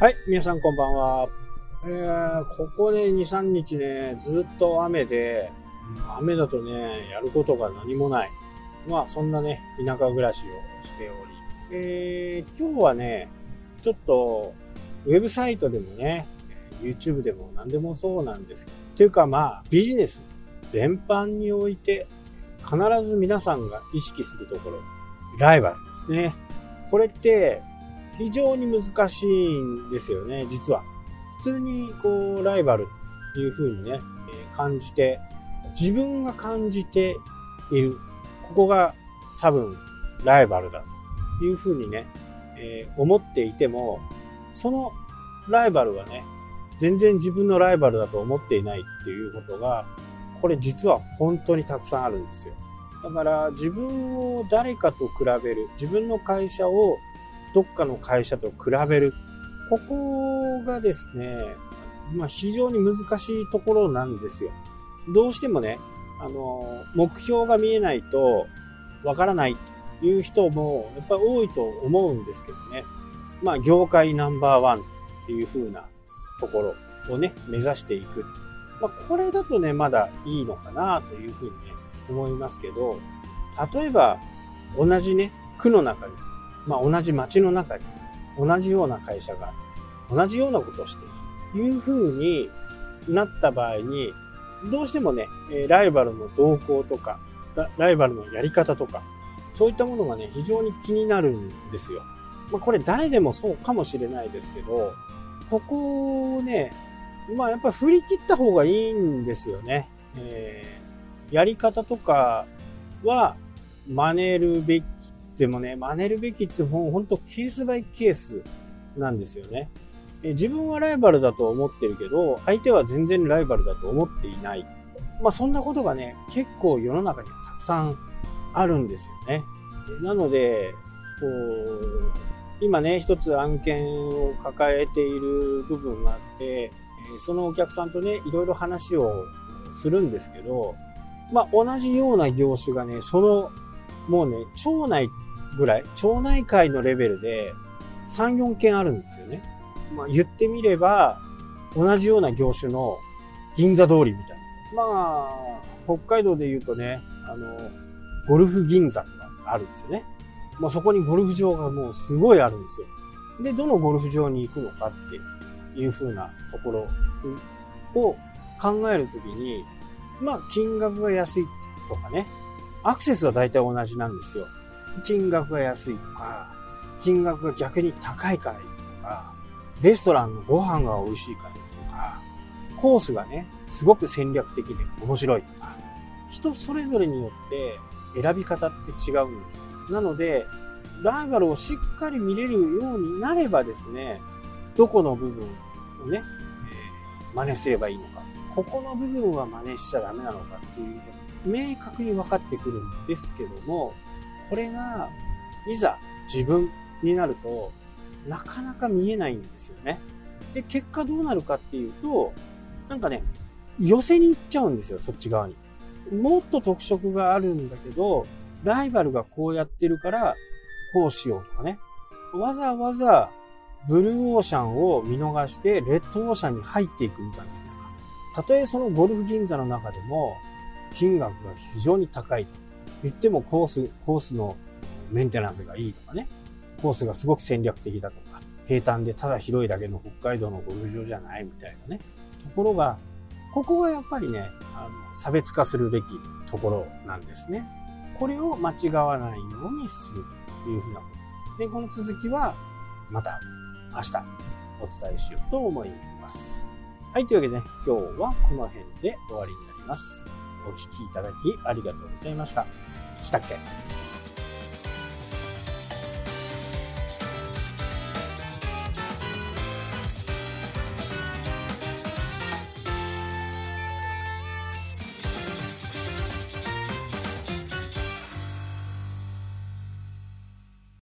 はい、皆さんこんばんは。えー、ここで2、3日ね、ずっと雨で、雨だとね、やることが何もない。まあ、そんなね、田舎暮らしをしており。えー、今日はね、ちょっと、ウェブサイトでもね、YouTube でも何でもそうなんですけど、というかまあ、ビジネス全般において、必ず皆さんが意識するところ、ライバルですね。これって非常に難しいんですよね、実は。普通にこう、ライバルっていう風にね、え感じて、自分が感じている。ここが多分ライバルだという風にね、えー、思っていても、そのライバルはね、全然自分のライバルだと思っていないっていうことが、これ実は本当にたくさんあるんですよ。だから自分を誰かと比べる、自分の会社をどっかの会社と比べる。ここがですね、まあ非常に難しいところなんですよ。どうしてもね、あの、目標が見えないとわからないという人もやっぱり多いと思うんですけどね。まあ業界ナンバーワンっていう風なところをね、目指していく。まあこれだとね、まだいいのかなという風にね、思いますけど、例えば同じね、区の中にまあ、同じ街の中に同じような会社が同じようなことをしているという風になった場合に、どうしてもね、ライバルの動向とか、ライバルのやり方とか、そういったものがね、非常に気になるんですよ。まあ、これ誰でもそうかもしれないですけど、ここをね、まあやっぱり振り切った方がいいんですよね。えー、やり方とかは真似るべきでもね、真似るべきってもう本当ケースバイケースなんですよね。自分はライバルだと思ってるけど、相手は全然ライバルだと思っていない。まあそんなことがね、結構世の中にはたくさんあるんですよね。なので、こう、今ね、一つ案件を抱えている部分があって、そのお客さんとね、いろいろ話をするんですけど、まあ同じような業種がね、その、もうね、町内ぐらい、町内会のレベルで3、4件あるんですよね。まあ言ってみれば、同じような業種の銀座通りみたいな。まあ、北海道で言うとね、あの、ゴルフ銀座があるんですよね。まあそこにゴルフ場がもうすごいあるんですよ。で、どのゴルフ場に行くのかっていう風なところを考えるときに、まあ金額が安いとかね、アクセスは大体同じなんですよ。金額が安いとか、金額が逆に高いから行くとか、レストランのご飯が美味しいから行くとか、コースがね、すごく戦略的で面白いとか、人それぞれによって選び方って違うんですよ。なので、ライバルをしっかり見れるようになればですね、どこの部分をね、えー、真似すればいいのか、ここの部分は真似しちゃダメなのかっていう、明確に分かってくるんですけども、これが、いざ自分になると、なかなか見えないんですよね。で、結果どうなるかっていうと、なんかね、寄せに行っちゃうんですよ、そっち側に。もっと特色があるんだけど、ライバルがこうやってるから、こうしようとかね。わざわざ、ブルーオーシャンを見逃して、レッドオーシャンに入っていくみたいなですか。たとえそのゴルフ銀座の中でも、金額が非常に高い。言ってもコース、コースのメンテナンスがいいとかね、コースがすごく戦略的だとか、平坦でただ広いだけの北海道のゴルフ場じゃないみたいなね、ところが、ここがやっぱりね、あの差別化するべきところなんですね。これを間違わないようにするというふうなこと。で、この続きは、また明日お伝えしようと思います。はい、というわけでね、今日はこの辺で終わりになります。お聴きいただきありがとうございました。したっけ？